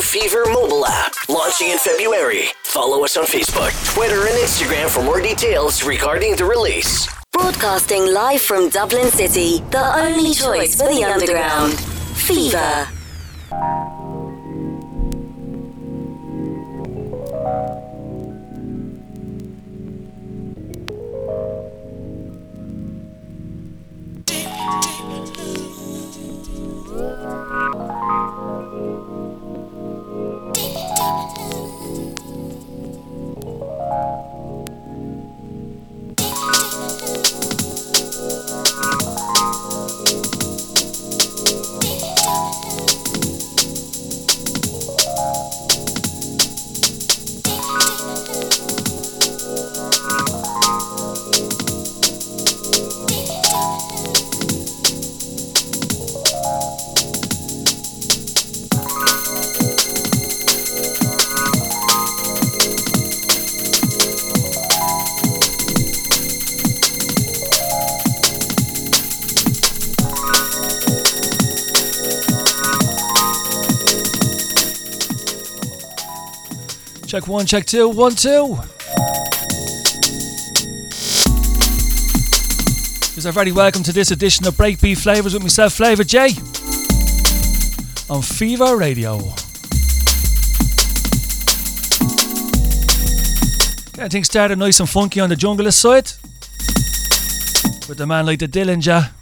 Phever mobile app launching in February. Follow us on Facebook, Twitter, and Instagram for more details regarding the release. Broadcasting live from Dublin City, the only choice for the underground. Phever. Check one, check two, one, two. You're very welcome to this edition of BreakBeat FLavR's with myself, FLavRjay, on Phever Radio. Getting things started nice and funky on the junglist side with the man like the Dillinja.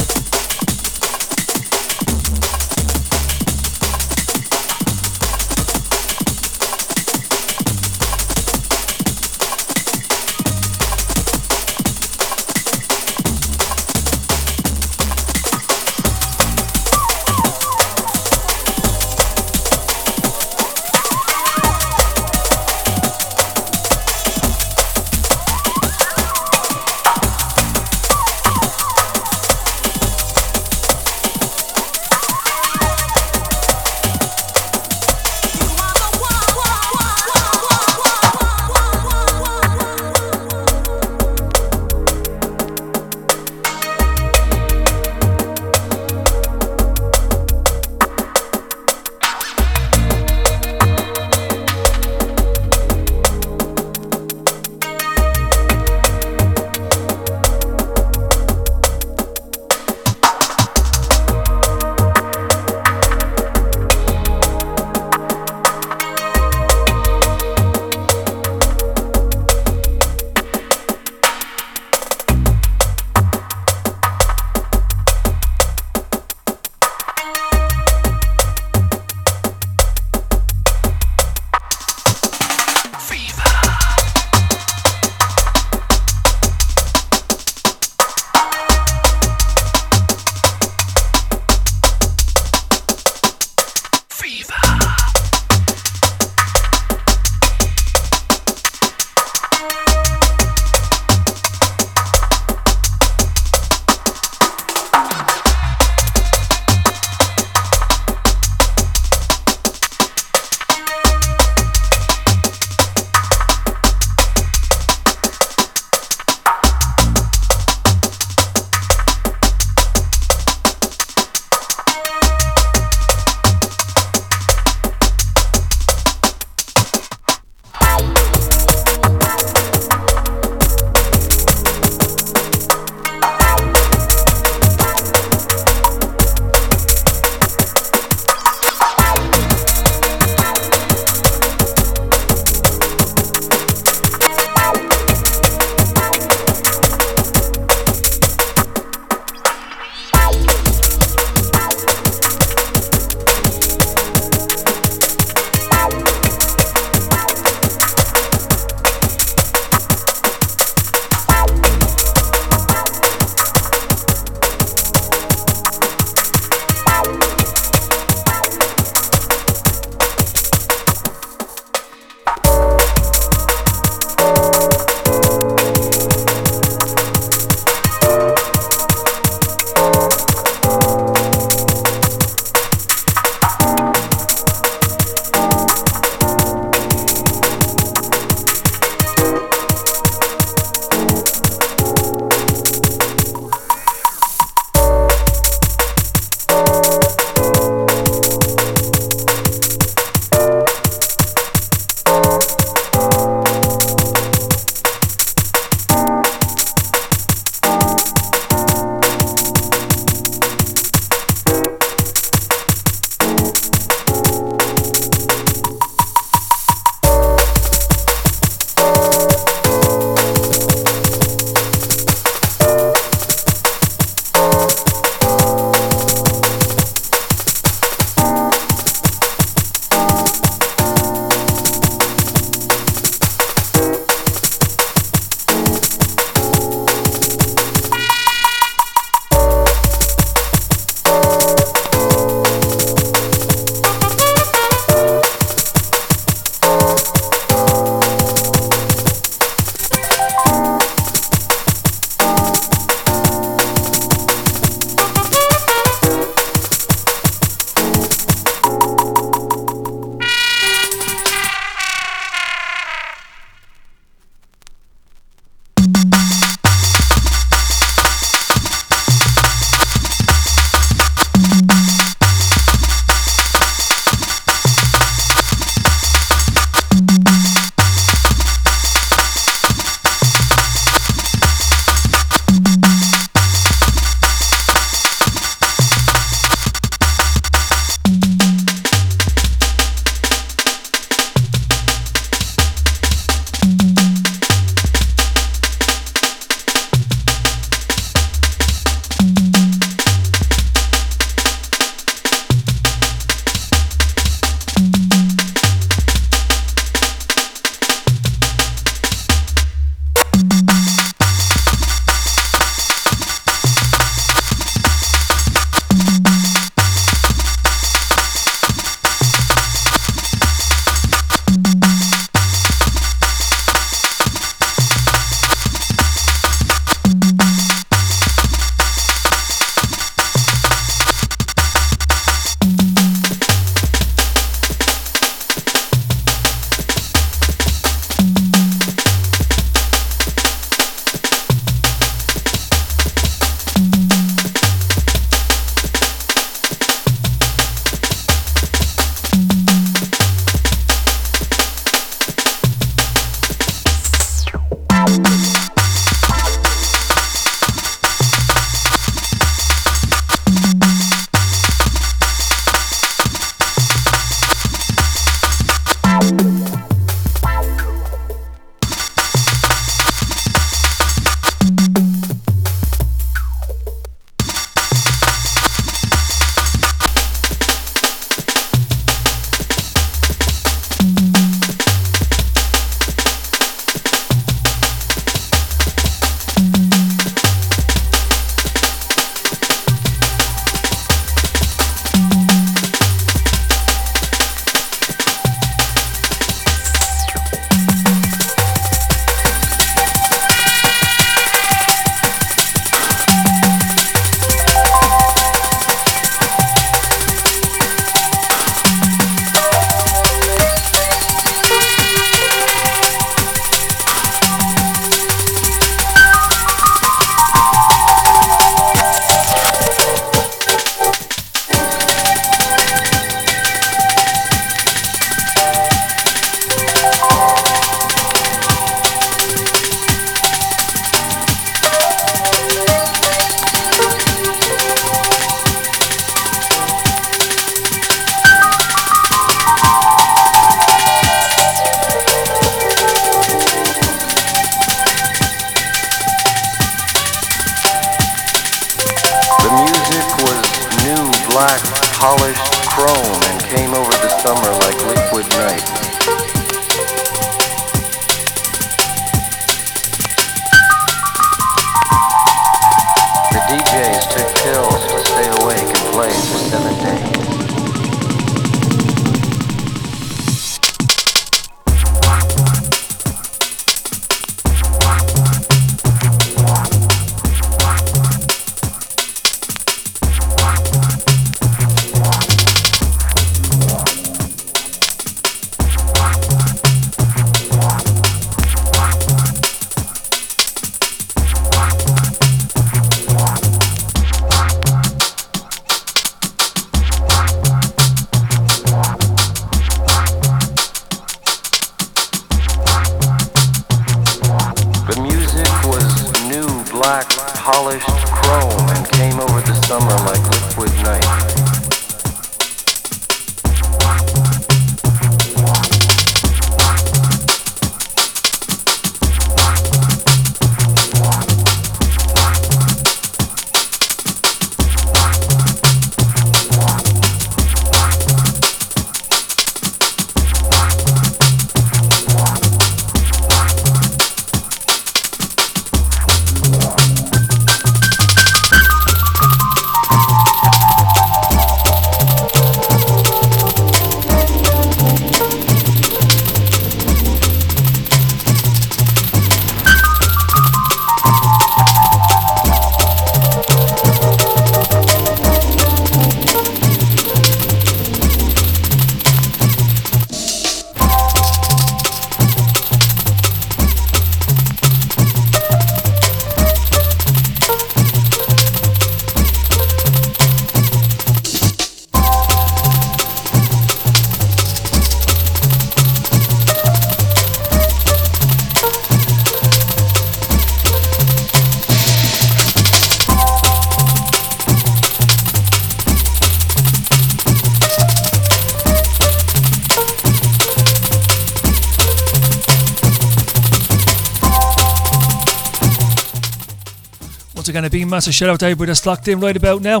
massive shout out to everybody that's locked in right about now.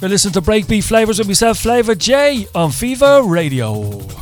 You're listening to BreakBeat FLavR's with myself, FLavRjay, on Phever Radio.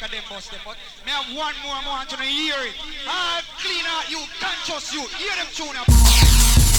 Like a them bust them. But have one more I want to hear it. Ah, cleaner, you conscious you. Hear them tune ya.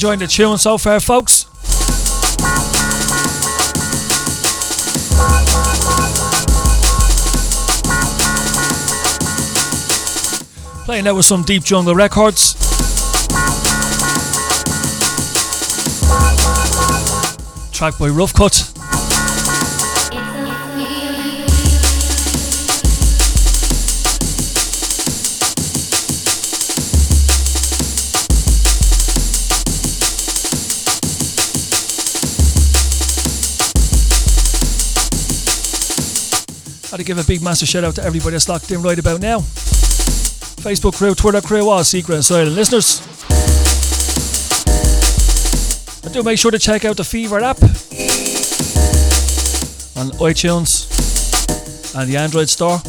Enjoying the tune so far, folks. Playing out with some Deep Jungle Records. Track by Ruffkutt. To give a big massive shout out to everybody that's locked in right about now. Facebook crew, Twitter crew, all secret silent listeners. And do make sure to check out the Phever app on iTunes and the Android store.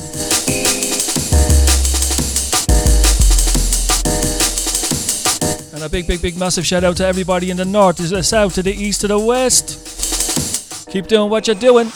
And a big, big, big, massive shout out to everybody in the north, to the south, to the east, to the west. Keep doing what you're doing.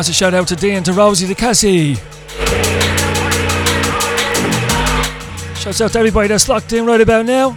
Massive shout out to Dean, to Rosie, to Cassie. Shouts out to everybody that's locked in right about now.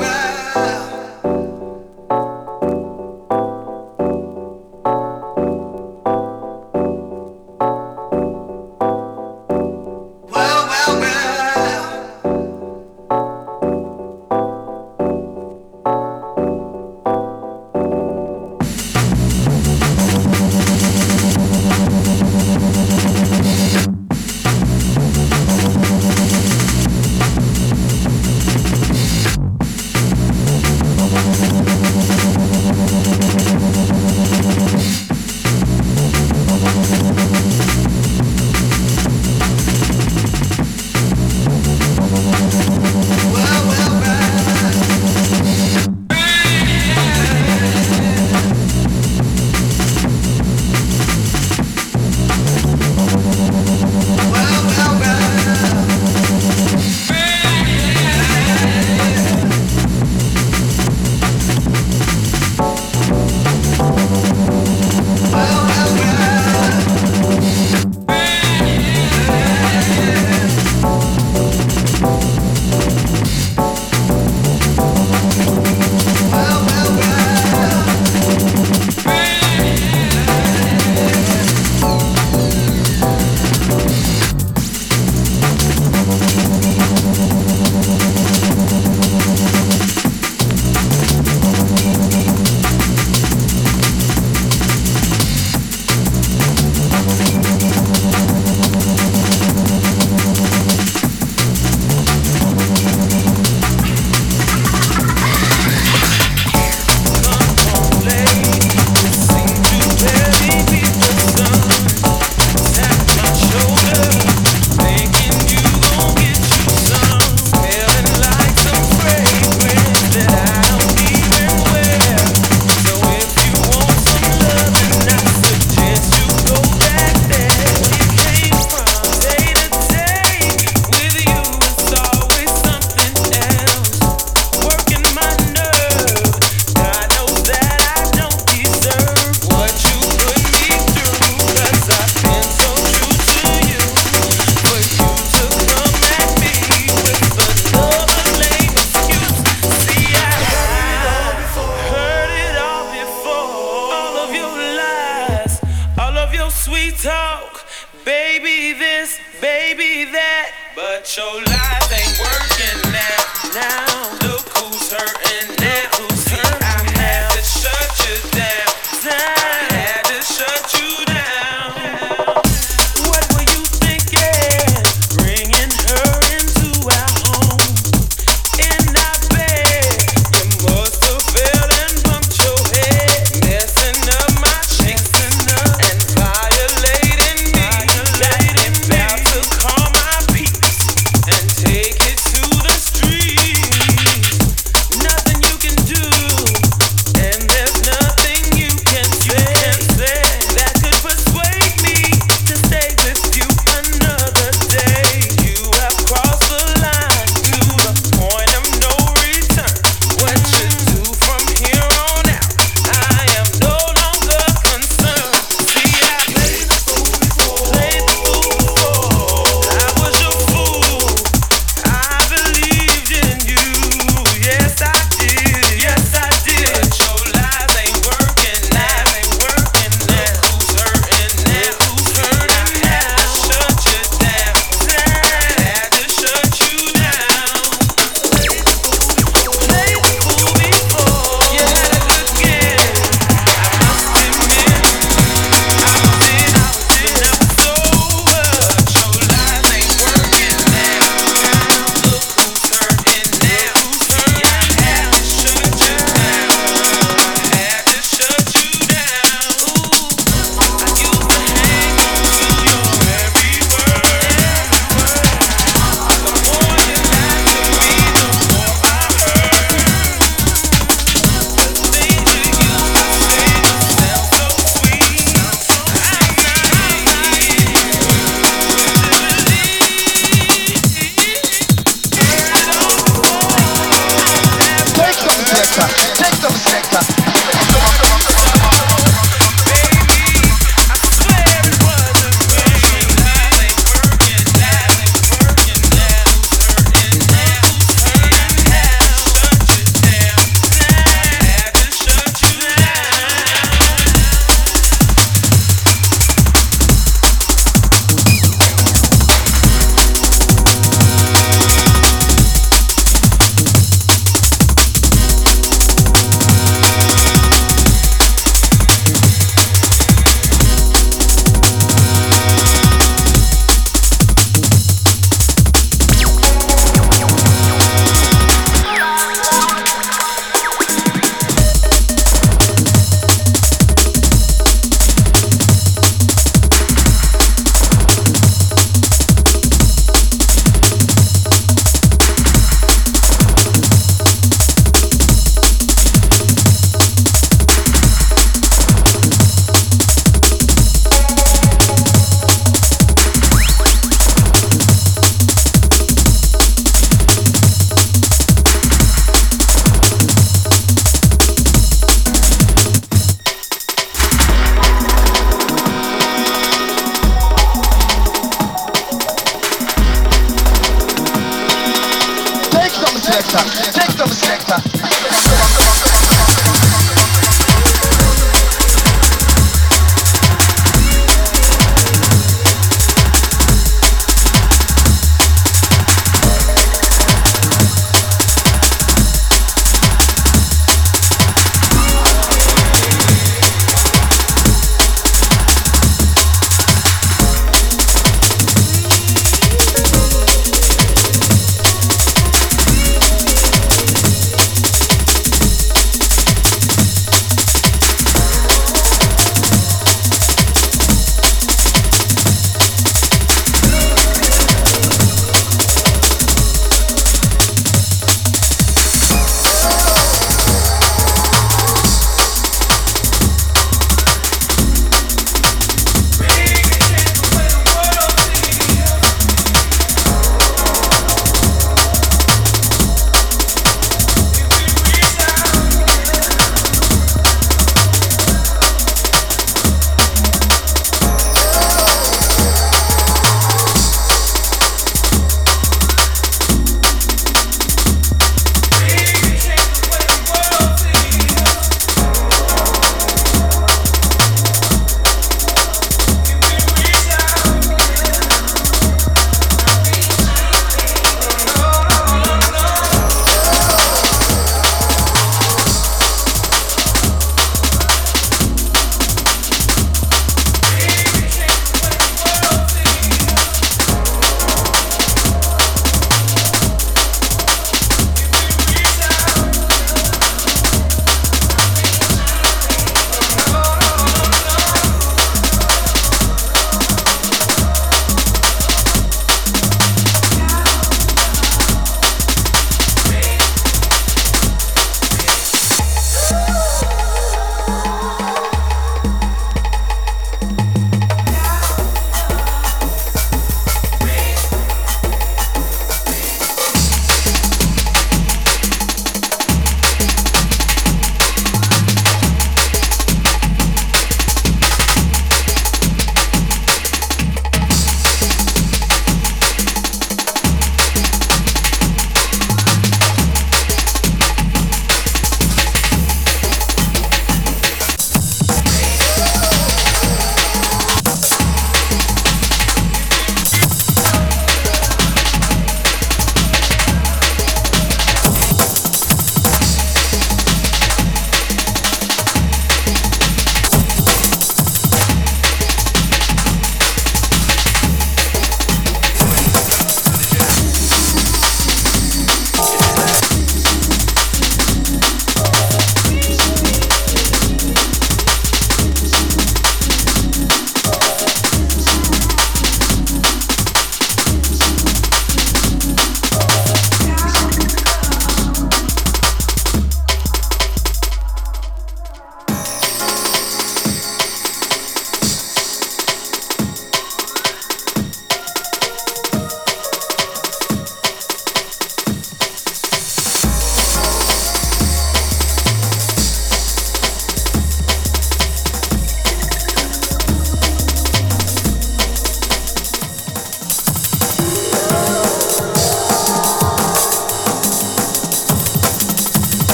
right.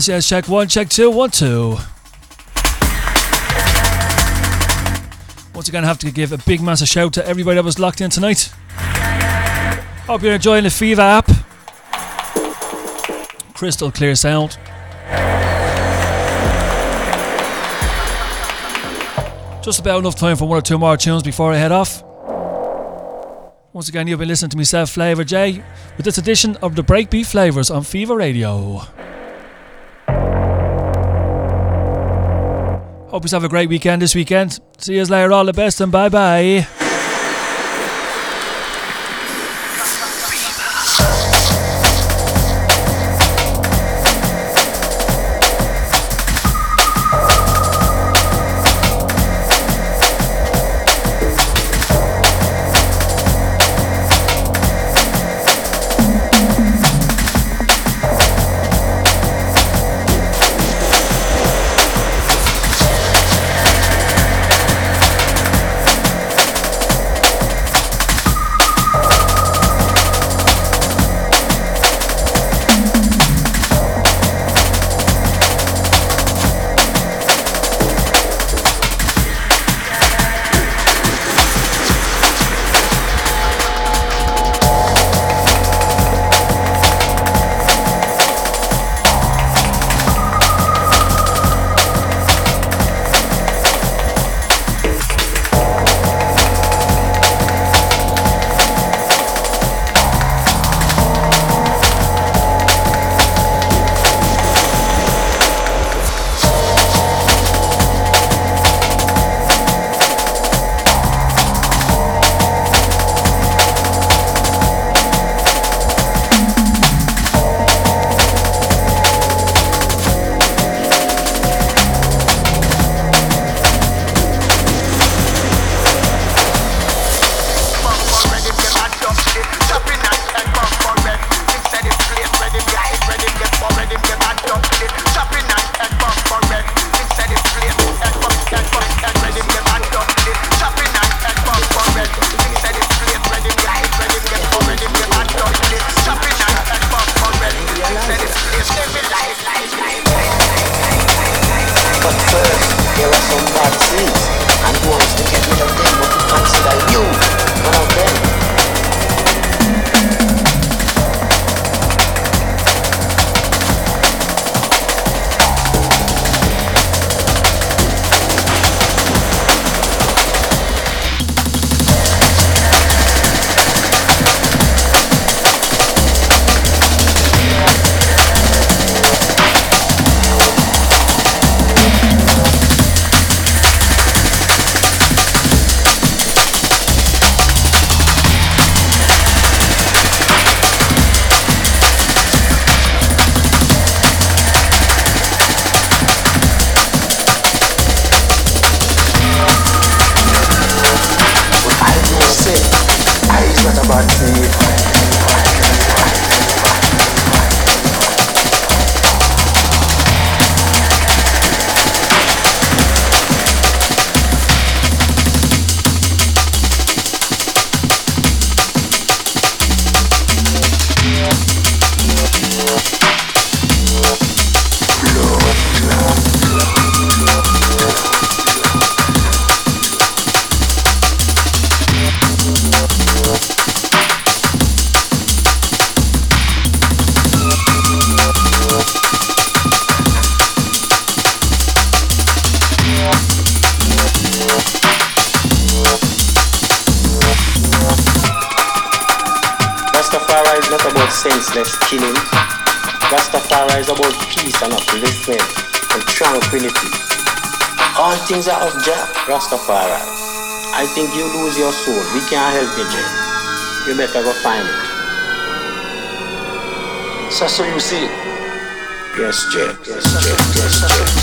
Yes, yes, check one, check two, one, two. Once again, I have to give a big massive shout to everybody that was locked in tonight. Hope you're enjoying the Phever app. Crystal clear sound. Just about enough time for one or two more tunes before I head off. Once again, you've been listening to myself, FLavRjay, with this edition of the BreakBeat FLavR's on Phever Radio. Hope you have a great weekend this weekend. See you later. All the best and bye bye. Think you lose your soul. We can't help you, Jah. You better go find it. So, so you see, Yes, Jah. Yes, Jah. Yes, Jah.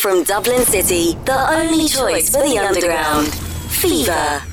From Dublin City, the only choice for the underground. Phever.